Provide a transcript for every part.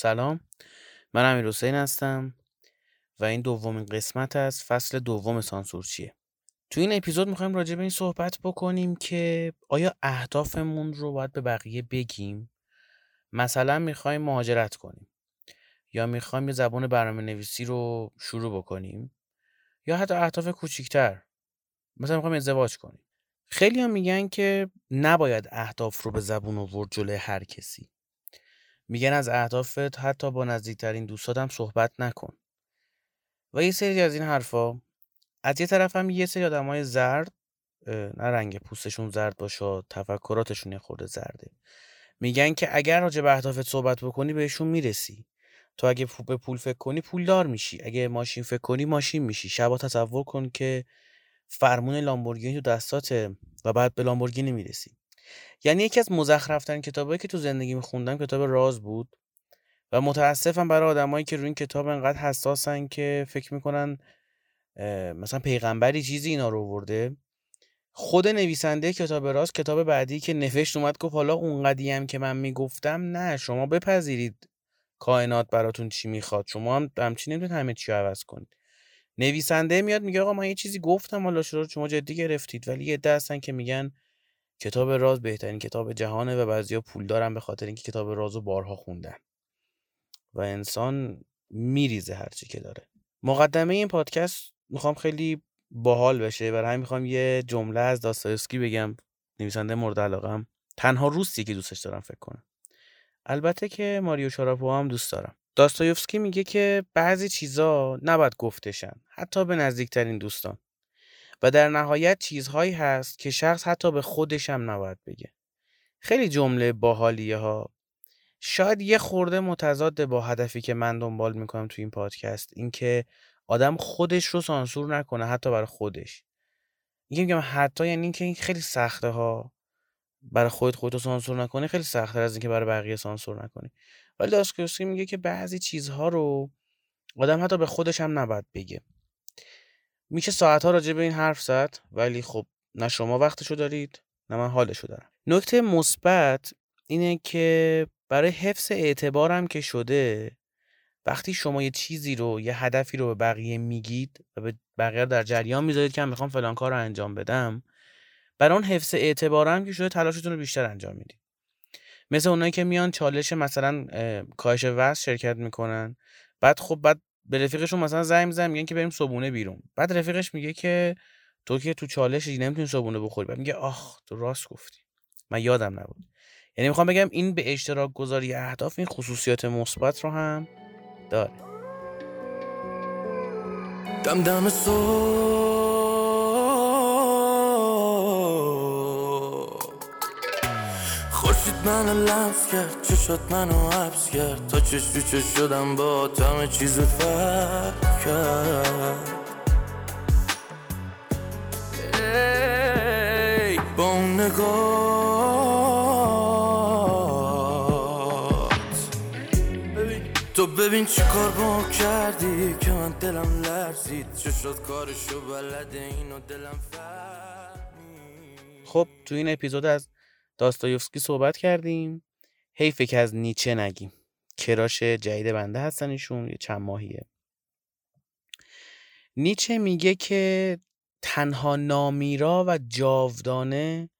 سلام. من امیر حسین هستم و این دومین قسمت از فصل دوم سانسورچیه تو این اپیزود می‌خوایم راجع به این صحبت بکنیم که آیا اهدافمون رو باید به بقیه بگیم؟ مثلا می‌خوایم مهاجرت کنیم یا می‌خوایم یه زبان برنامه نویسی رو شروع بکنیم یا حتی اهداف کوچیکتر مثلا می‌خوایم ازدواج کنیم. خیلی هم میگن که نباید اهداف رو به زبون آورد جلوی هر کسی. میگن از اهدافت حتی با نزدیکترین دوستات هم صحبت نکن. و یه سری از این حرفا از یه طرف هم یه سری آدمای زرد نه رنگ پوستشون زرد باشه تفکراتشون یه خورده زرده. میگن که اگر راجع به اهدافت صحبت بکنی بهشون می‌رسی. تو اگه به پول فکر کنی پولدار میشی. اگه ماشین فکر کنی ماشین میشی. شبا تصور کن که فرمون لامبورگینی تو دستاته و بعد به لامبورگینی می‌رسی. یعنی یکی از مزخرفترین کتابایی که تو زندگی میخوندم کتاب راز بود و متاسفم برای آدمایی که روی این کتاب انقدر حساسن که فکر می‌کنن مثلا پیغمبری چیزی اینا رو ورده خود نویسنده کتاب راز کتاب بعدی که نوشت اومد گفت حالا اونقدی هم که من می‌گفتم نه شما بپذیرید کائنات براتون چی می‌خواد. شما هم همچین نمی‌تونید همه چی عوض کنید. نویسنده میاد میگه آقا من یه چیزی گفتم حالا شما جدی گرفتید ولی یه هستن که میگن کتاب راز بهترین کتاب جهانه و بعضیا پول دارن به خاطر اینکه کتاب راز رو بارها خوندن. و انسان میریزه هرچی که داره. مقدمه این پادکست می‌خوام خیلی باحال بشه. برای همین می‌خوام یه جمله از داستایوسکی بگم نویسنده مورد علاقم تنها روسیه که دوستش دارم فکر کنم. البته که ماریو شاراپو هم دوست دارم. داستایوفسکی میگه که بعضی چیزا نباید گفتشن حتی به نزدیکترین دوستان. و در نهایت چیزهایی هست که شخص حتی به خودش هم نباید بگه. خیلی جمله باحالیه ها شاید یه خورده متضاد با هدفی که من دنبال می‌کنم تو این پادکست اینکه آدم خودش رو سانسور نکنه حتی برای خودش. این میگم حتی یعنی اینکه این خیلی سخته ها برای خودت خودتو سانسور نکنی خیلی سختتر از اینکه برای بقیه سانسور نکنی. ولی داستایوفسکی میگه که بعضی چیزها رو آدم حتی به خودش هم نباید بگه. میشه ساعتها راجع به این حرف زد؟ ولی خب نه شما وقتشو دارید نه من حالشو دارم. نکته مثبت اینه که برای حفظ اعتبارم که شده وقتی شما یه چیزی رو یه هدفی رو به بقیه میگید و به بقیه در جریان می‌ذارید که من می‌خوام فلان کار رو انجام بدم برای اون حفظ اعتبارم که شده تلاشتون رو بیشتر انجام می‌دید. مثل اونایی که میان چالش مثلا کاهش وزن شرکت می‌کنن. بعد خب بعد به رفیقشون مثلا زنگ می‌زنن میگن که بریم صبونه بیرون. بعد رفیقش میگه که تو که تو چالشی نمی‌تونی صبونه بخوری. بعد میگه آخ تو راست گفتی. من یادم نبود. یعنی می‌خوام بگم این به اشتراک گذاری اهداف این خصوصیات مثبت رو هم داره. دم دم منو لمس کرد. چشات منو حبس کرد. تا چش چش شدم با تمه چیز فرق کرد. ای با اون ببین تو ببین چی کار با کردی که من دلم لرزید. چشات کارشو بلده اینو دلم فهمید. خب تو این اپیزود از داستایوفسکی صحبت کردیم. حیفه که از نیچه نگیم. کراش جدید بنده هستن ایشون یه چند ماهیه. نیچه میگه که تنها نامیرا و جاودانه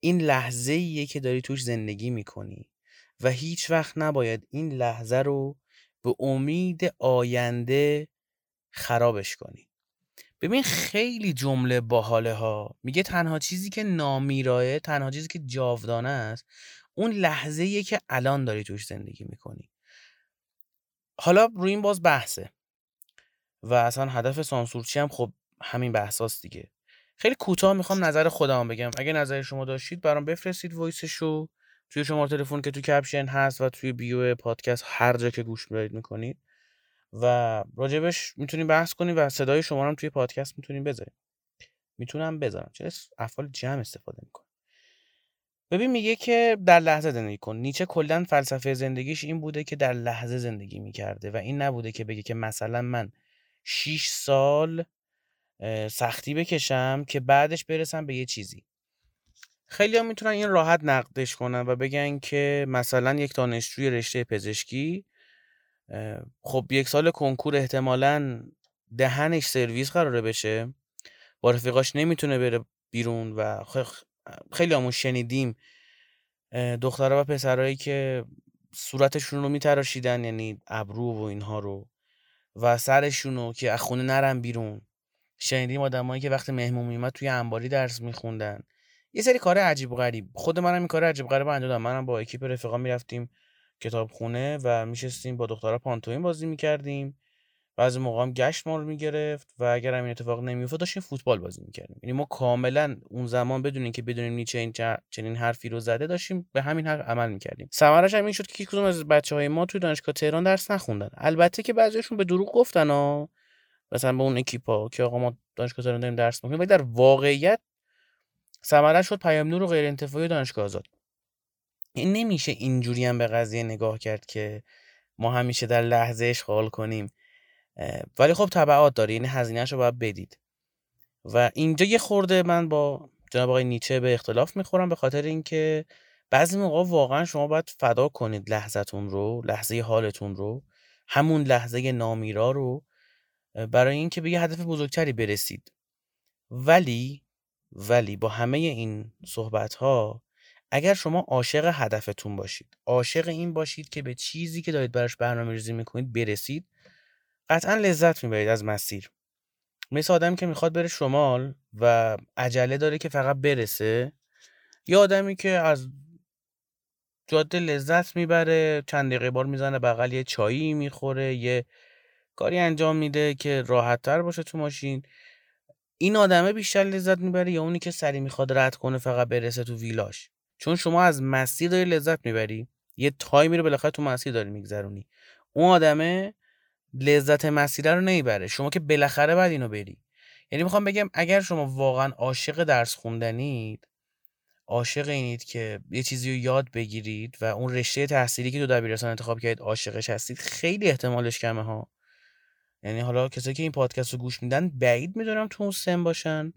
این لحظه ایه که داری توش زندگی می‌کنی و هیچ وقت نباید این لحظه رو به امید آینده خرابش کنی. ببین خیلی جمله باحاله ها. میگه تنها چیزی که نامیراه تنها چیزی که جاودانه است اون لحظه که الان داری توش زندگی می‌کنی. حالا روی این باز بحثه. و اصلا هدف سانسورچی هم خب همین بحثاست دیگه. خیلی کوتاه می‌خوام نظر خودم بگم. اگه نظر شما داشتید برام بفرستید وایسشو. توی شماره تلفن که تو کپشن هست و توی بیو پادکست هر جا که گوش میدارید می‌کنید. و راجبش می‌تونیم بحث کنیم و صدای شما هم توی پادکست می‌تونیم بذاریم. می‌تونم بذارم. چه افعال جمع استفاده می‌کنم. ببین میگه که در لحظه زندگی کن. نیچه کلا فلسفه زندگیش این بوده که در لحظه زندگی می‌کرده و این نبوده که بگه که مثلا من 6 سال سختی بکشم که بعدش برسم به یه چیزی. خیلی هم می‌تونن این راحت نقدش کنن و بگن که مثلا یک دانشجوی رشته پزشکی خب یک سال کنکور احتمالا دهنش سرویس قراره بشه. با رفیقاش نمی‌تونه بره بیرون و خیلی همون شنیدیم. دخترها و پسرهایی که صورتشون رو میتراشیدن یعنی ابرو و اینها رو و سرشون رو که از خونه نرن بیرون. شنیدیم آدمایی که وقتی مهمون میومد توی انباری درس میخوندن. یه سری کار عجیب و غریب. خود منم این کار عجیب غریب انجام دادم. منم با اکیپ رفیقا می‌رفتیم. کتابخونه و میشستیم با دخترها پانتومین بازی می‌کردیم بعضی موقع هم گشت ما رو می‌گرفت و اگر این اتفاق نمیافتاد داشتیم فوتبال بازی می‌کردیم. یعنی ما کاملا اون زمان بدون اینکه بدونیم نیچه این چنین حرفی رو زده داشتیم به همین حرف عمل می‌کردیم. ثمرش هم این شد که کدوم از بچه های ما توی دانشگاه تهران درس نخوندن. البته که بعضیشون به دروغ گفتن ها مثلا به اون اکیپا که آقا ما دانشگاه تهران داریم درس می‌کنیم ولی در واقعیت ثمره شد پیام نور و غیر انتفاعی دانشگاه آزاد. نمیشه اینجوری هم به قضیه نگاه کرد که ما همیشه در لحظه اشغال کنیم ولی خب تبعات داره یعنی هزینهش رو باید بدید. و اینجا یه خورده من با جناب آقای نیچه به اختلاف می‌خورم به خاطر اینکه بعضی موقع واقعا شما باید فدا کنید لحظتون رو لحظه حالتون رو همون لحظه نامیرا رو برای اینکه به یه هدف بزرگتری برسید. ولی ولی با همه این صحبت ها اگر شما عاشق هدفتون باشید عاشق این باشید که به چیزی که دارید براش برنامه ریزی می‌کنید برسید قطعا لذت می‌برید از مسیر. مثل آدمی که می‌خواد بره شمال و عجله داره که فقط برسه یا آدمی که از جاده لذت می‌بره چند دقیقه بار می‌زنه بغل یه چایی می‌خوره یه کاری انجام میده که راحت تر باشه تو ماشین. این آدمه بیشتر لذت می‌بره یا اونی که سری می‌خواد رد کنه فقط برسه تو ویلاش؟ چون شما از مسیر داری لذت می‌بری. یه تایمی رو بالاخره تو مسیر داری میگذرونی. اون آدمه لذت مسیر رو نمی‌بره. شما که بالاخره بعد اینو بری. یعنی می‌خوام بگم اگر شما واقعا عاشق درس خوندنید عاشق اینید که یه چیزی رو یاد بگیرید و اون رشته تحصیلی که تو دبیرستان انتخاب کردید عاشقش هستید خیلی احتمالش کمه ها. یعنی حالا کسایی که این پادکست رو گوش میدن بعید می‌دونم تو اون سن باشن.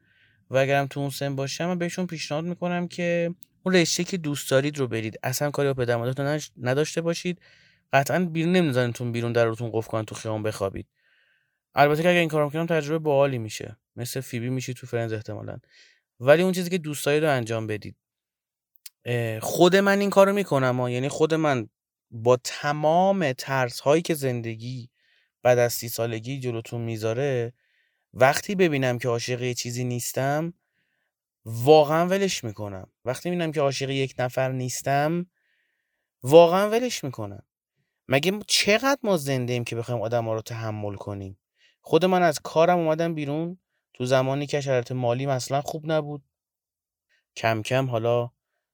و اگرم تو اون سن باشن من بهشون پیشنهاد می‌کنم که اون رشته که دوست دارید رو برید. اصلا کاری با پدر نداشته باشید. قطعا بیرون نمیذارنتون بیرون در روتون قفل کنن تو خیابون بخوابید. البته که اگر این کارو کنم تجربه باحالی میشه. مثل فیبی میشی تو فرنز احتمالا. ولی اون چیزی که دوست دارید رو انجام بدید. خود من این کارو می‌کنم ها. یعنی خود من با تمام ترس هایی که زندگی بعد از سی سالگی جلوتون می‌ذاره وقتی ببینم که عاشق چیزی نیستم واقعا ولش می‌کنم. وقتی می‌بینم که عاشق یک نفر نیستم واقعا ولش می‌کنم. مگه چقدر ما زنده ایم که بخوایم آدم ها رو تحمل کنیم؟ خود من از کارم اومدم بیرون. تو زمانی که شرایط مالی مثلا خوب نبود. کم کم حالا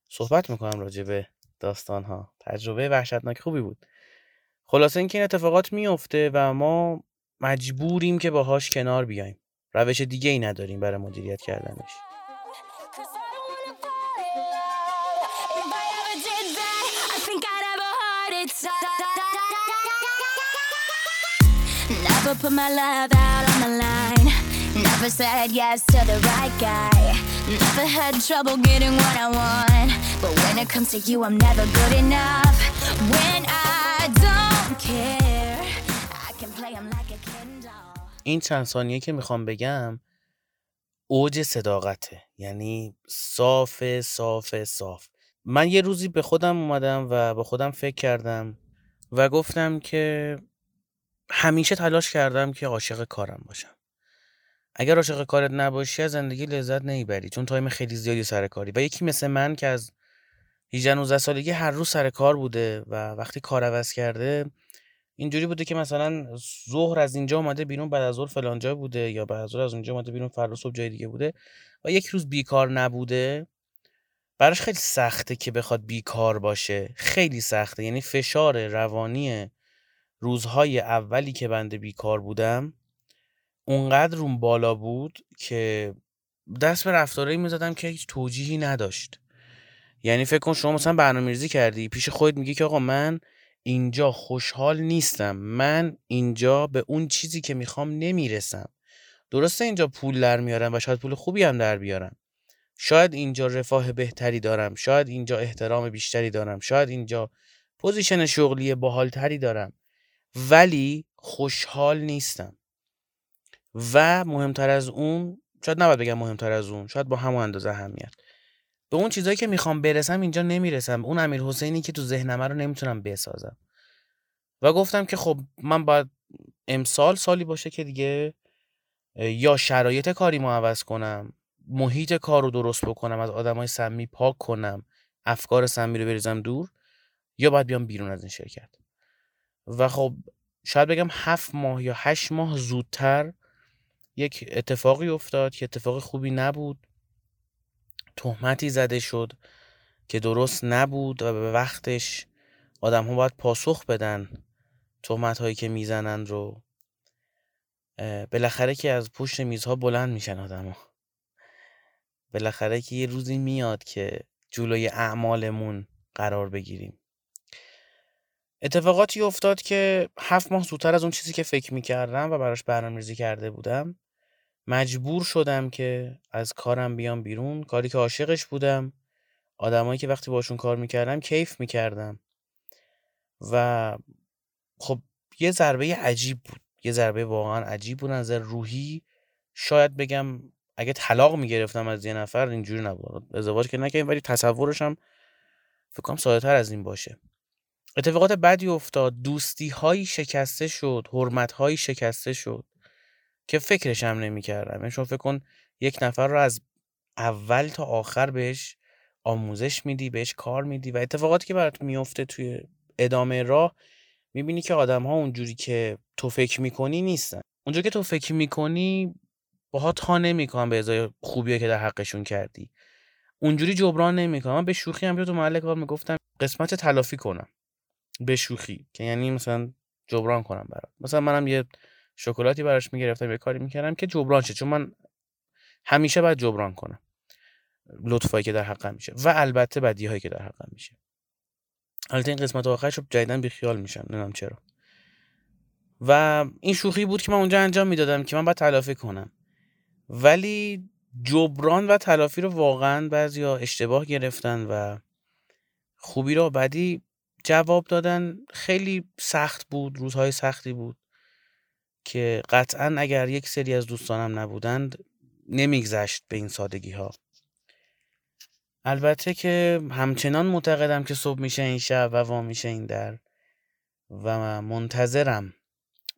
صحبت می‌کنم راجع به داستان ها تجربه وحشتناک خوبی بود. خلاصه اینکه این اتفاقات میفته و ما مجبوریم که باهاش کنار بیایم. روش دیگه ای نداریم برای مدیریت کردنش. Never put my love out on the line. Never said yes to the right guy. Never had trouble getting what I want. But when it comes to you, I'm never good enough. When I don't care, I can play him like a Kindle. این چند ثانیه که می‌خوام بگم اوج صداقته یعنی صاف صاف صاف من یه روزی به خودم اومدم و با خودم فکر کردم و گفتم که همیشه تلاش کردم که عاشق کارم باشم. اگر عاشق کارت نباشی از زندگی لذت نمی‌بری چون تایم خیلی زیادی سر کاری. و یکی مثل من که از 18 19 سالگی هر روز سر کار بوده و وقتی کار عوض کرده اینجوری بوده که مثلا ظهر از اینجا اومده بیرون بعد از ظهر فلان جا بوده یا بعد از ظهر از اونجا اومده بیرون فردا صبح جای دیگه بوده و یک روز بیکار نبوده. براش خیلی سخته که بخواد بیکار باشه. خیلی سخته. یعنی فشار روانی روزهای اولی که بنده بیکار بودم اونقدر روم بالا بود که دست به رفتارهایی می‌زدم که هیچ توجیهی نداشت. یعنی فکر کن شما مثلا برنامه ریزی کردی پیش خودت میگی که آقا من اینجا خوشحال نیستم. من اینجا به اون چیزی که می‌خوام نمی‌رسم. درسته اینجا پول در میارم و شاید پول خوبی هم در بیارم شاید اینجا رفاه بهتری دارم شاید اینجا احترام بیشتری دارم شاید اینجا position شغلی باحالتری دارم. ولی خوشحال نیستم. و مهمتر از اون شاید نباید بگم مهمتر از اون شاید با همون اندازه اهمیت. به اون چیزایی که می‌خوام برسم اینجا نمی‌رسم. اون امیر حسینی که تو ذهنمه رو نمی‌تونم بسازم. و گفتم که خب من باید امسال سالی باشه که دیگه یا شرایط کاری ما عوض کنم محیط کار رو درست بکنم از آدمای سمی پاک کنم افکار سمی رو بریزم دور یا باید بیام بیرون از این شرکت؟ و خب شاید بگم هفت ماه یا هشت ماه زودتر یک اتفاقی افتاد که اتفاق خوبی نبود. تهمتی زده شد که درست نبود و به وقتش آدم ها باید پاسخ بدن تهمت هایی که می‌زنن رو. بالاخره که از پشت میزها بلند میشن آدم ها. بالاخره که یه روزی میاد که جلوی اعمالمون قرار بگیریم. اتفاقاتی افتاد که هفت ماه زودتر از اون چیزی که فکر می‌کردم و براش برنامه‌ریزی کرده بودم مجبور شدم که از کارم بیام بیرون. کاری که عاشقش بودم آدمایی که وقتی باشون کار می‌کردم کیف می‌کردم. و خب یه ضربه عجیب بود. یه ضربه واقعا عجیب بود. نظر روحی شاید بگم اگه طلاق می‌گرفتم از یه نفر اینجوری نبود. ازدواج که نکردیم ولی تصورش هم فکر کنم ساده تر از این باشه. اتفاقات بدی افتاد. دوستی هایی شکسته شد حرمت هایی شکسته شد که فکرش هم نمی‌کردم. یعنی شما فکر کن یک نفر رو از اول تا آخر بهش آموزش میدی بهش کار میدی و اتفاقاتی که برات میفته توی ادامه راه می‌بینی که آدم ها اونجوری که تو فکر می‌کنی نیستن. اونجوری که تو فکر می‌کنی باها تا نمی‌کنن به ازای خوبی که در حقشون کردی. اونجوری جبران نمی‌کنن من به شوخی هم تو محل کار می‌گفتم قسمت تلافی کنم. به شوخی. که یعنی مثلا جبران کنم برات. مثلا منم یه شکلاتی براش می‌گرفتم یه کاری می‌کردم که جبران شه. چون من همیشه باید جبران کنم. لطفایی که در حقم میشه. و البته بدی هایی که در حقم میشه. البته این قسمت آخرش جدیدن بیخیال میشم. نمی‌دونم چرا. و این شوخی بود که من اونجا انجام می‌دادم که من باید تلافی کنم. ولی جبران و تلافی رو واقعا بعضیا اشتباه گرفتن و خوبی رو بدی جواب دادن. خیلی سخت بود روزهای سختی بود که قطعا اگر یک سری از دوستانم نبودند نمیگذشت به این سادگی ها البته که همچنان معتقدم که صبح میشه این شب و وا میشه این در و منتظرم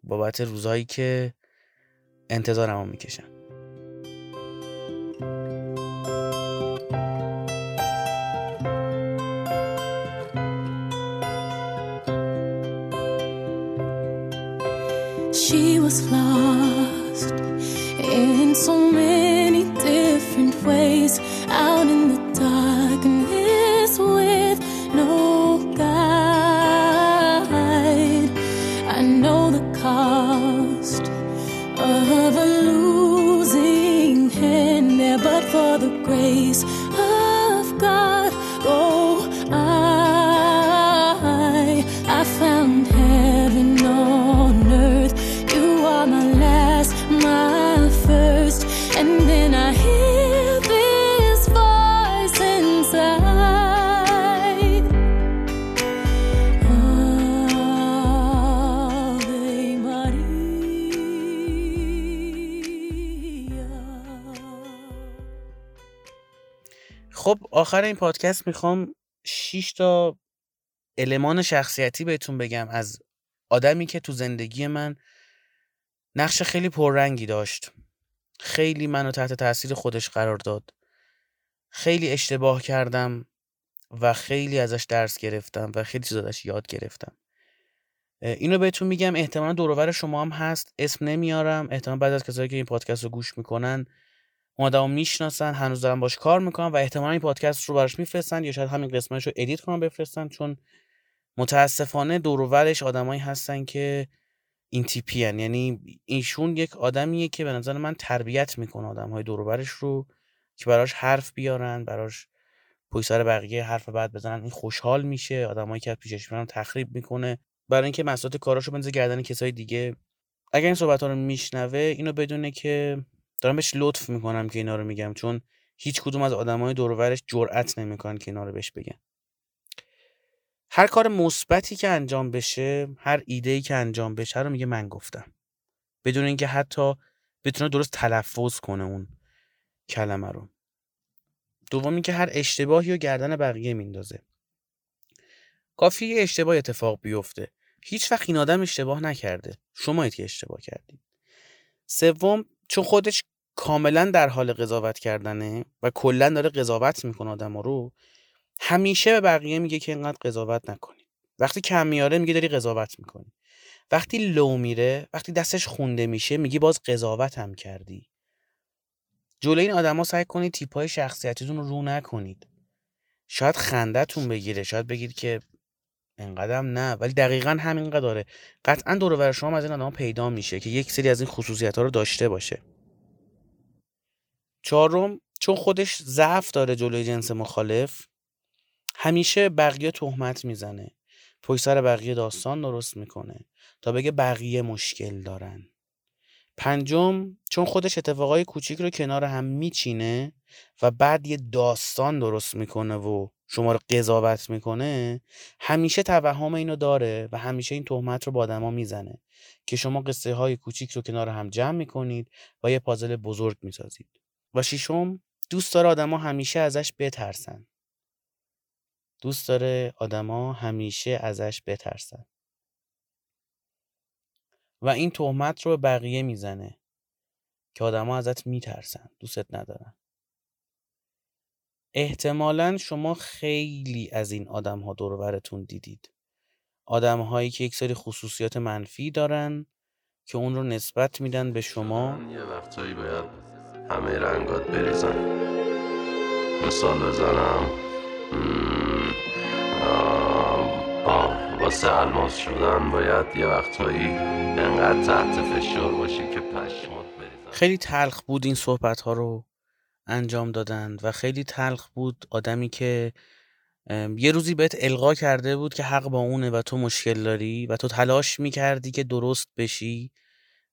بابت روزهایی که انتظارمو می‌کشم was lost in so many different ways, خب آخر این پادکست می‌خوام 6 تا المان شخصیتی بهتون بگم از آدمی که تو زندگی من نقش خیلی پررنگی داشت. خیلی منو تحت تاثیر خودش قرار داد. خیلی اشتباه کردم و خیلی ازش درس گرفتم و خیلی چیز ازش یاد گرفتم. اینو بهتون میگم احتمالا دورور شما هم هست. اسم نمیارم. احتمال بعد از کسایی که این پادکست رو گوش می‌کنن اون آدمو می‌شناسن هنوز دارن باش کار می‌کنن و احتمالا این پادکست رو براش میفرستن یا شاید همین قسمتش edit کنن بفرستن چون متاسفانه دوروبرش آدمایی هستن که این تیپی هن. یعنی ایشون یک آدمیه که به نظر من تربیت می‌کنه آدم های دوروبرش رو که براش حرف بیارن براش پشت سر بقیه حرف بد بزنن. این خوشحال میشه آدمایی که پیشش میرن تخریب می‌کنه. برای اینکه مسئولیت کاراشو بندازه گردن کسای دیگه. اگر این صحبت ها رو میشنوه اینو بدونه که دارم بهش لطف می‌کنم که اینا رو میگم چون هیچ کدوم از آدمای دور جرئت نمی‌کنن که اینا رو بهش بگن. هر کار مثبتی که انجام بشه هر ایده که انجام بشه رو میگه من گفتم. بدون اینکه حتی بتونه درست تلفظ کنه اون کلمه رو. دومی که هر اشتباهی رو گردن بقیه میندازه. کافی یه اشتباه اتفاق بیفته. هیچ وقت این آدم اشتباه نکرده. شما که اشتباه کردید. سوم چون خودش کاملا در حال قضاوت کردنه و کلا داره قضاوت می‌کنه آدم رو همیشه به بقیه میگه که اینقدر قضاوت نکنید وقتی کم میاره میگه داری قضاوت می‌کنی. وقتی لو میره وقتی دستش خونده میشه میگی باز قضاوت هم کردی. جلوی این آدما سعی کنید تیپای شخصیتیتون رو رو نکنید. شاید خندهتون بگیره شاید بگید که انقدرم نه. ولی دقیقا همینقدر داره قطعا دور شما از این آدم پیدا میشه که یک سری از این خصوصیت ها رو داشته باشه. چهارم چون خودش ضعف داره جلوی جنس مخالف همیشه بقیه تهمت می‌زنه. پشت سر بقیه داستان درست می‌کنه. تا بگه بقیه مشکل دارن. پنجم چون خودش اتفاقای کوچیک رو کنار هم میچینه و بعد یه داستان درست می‌کنه و شما رو قضاوت می‌کنه همیشه توهم اینو داره و همیشه این تهمت رو با آدما می‌زنه که شما قصه های کوچیک رو کنار هم جمع می‌کنید و یه پازل بزرگ می‌سازید. و ششم دوست داره آدما همیشه ازش بترسن. دوست داره آدما همیشه ازش بترسن. و این تهمت رو به بقیه می‌زنه که آدما ازت میترسن دوستت ندارن. احتمالا شما خیلی از این آدم ها دور براتون دیدید. آدم هایی که یک سری خصوصیات منفی دارن که اون رو نسبت میدن به شما. یه وقتایی باید همه رنگات بریزن. مثال بزنم. واسه الماس شدن باید یه وقتایی انقدر تحت فشار باشی که پشمات بریزن. خیلی تلخ بود این صحبت ها رو انجام دادند و خیلی تلخ بود آدمی که یه روزی بهت القا کرده بود که حق با اونه و تو مشکل داری و تو تلاش می‌کردی که درست بشی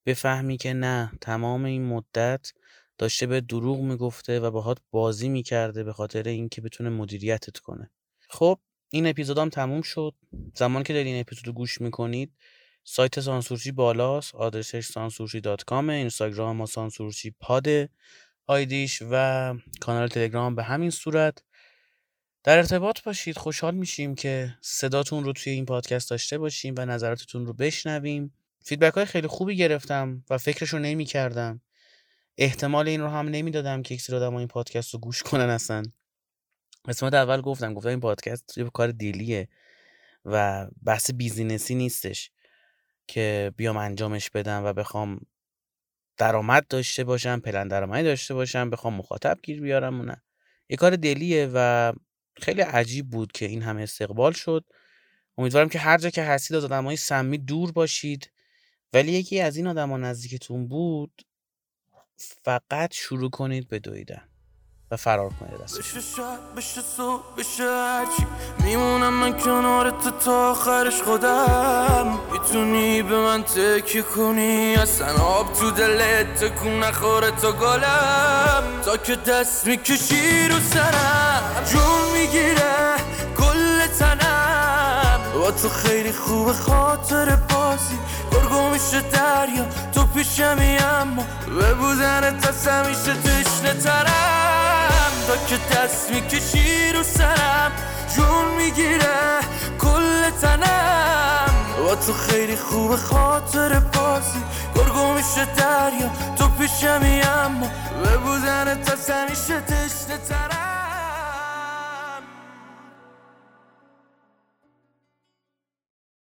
بفهمی که نه تمام این مدت داشته به دروغ می‌گفته و باهات بازی می‌کرده به خاطر اینکه بتونه مدیریتت کنه. خب این اپیزودام تموم شد. زمان که دارین این اپیزودو گوش می‌کنید سایت سانسورچی بالاست آدرسش سانسورچی dot com ه اینستاگرام ما سانسورچی pod ه آیدیش و کانال تلگرام به همین صورت. در ارتباط باشید خوشحال میشیم که صداتون رو توی این پادکست داشته باشیم و نظراتتون رو بشنویم. feedback های خیلی خوبی گرفتم و فکرش رو نمی احتمال این رو هم نمی‌دادم که سری آدم این پادکست رو گوش کنن اصلا. قسمت اول گفتم گفتم این پادکست یه کار دلیه و بحث بیزینسی نیستش که بیام انجامش بدم و بخوام درآمد داشته باشم پلن درآمدی داشته باشم بخوام مخاطب گیر بیارم و نه. یه کار دلیه و خیلی عجیب بود که این همه استقبال شد. امیدوارم که هر جا که هستید از آدمای سمی دور باشید. ولی یکی از این آدما نزدیکتون بود فقط شروع کنید به دویدن. فرار کنید بشه شب بشه صبح بشه هرچی. میمونم من کنار تو تا آخرش خودم. می‌تونی به من تکی کنی؟ اصلا آب تو دلت تکون نخوره تا گلم. تا که دست می‌کشی رو سرم. جون می‌گیره کل تنم. با تو خیلی خوب خاطر بازی. گرگو میشه دریا تو پیشمی اما به تا همیشه تشنه ترم. تا که دست می‌کشی رو سرم جون می‌گیره کل تنم. با تو خیلی خوب خاطر بازی گرگو میشه دریا تو پیشمی اما به بودن تا همیشه تشنه ترم.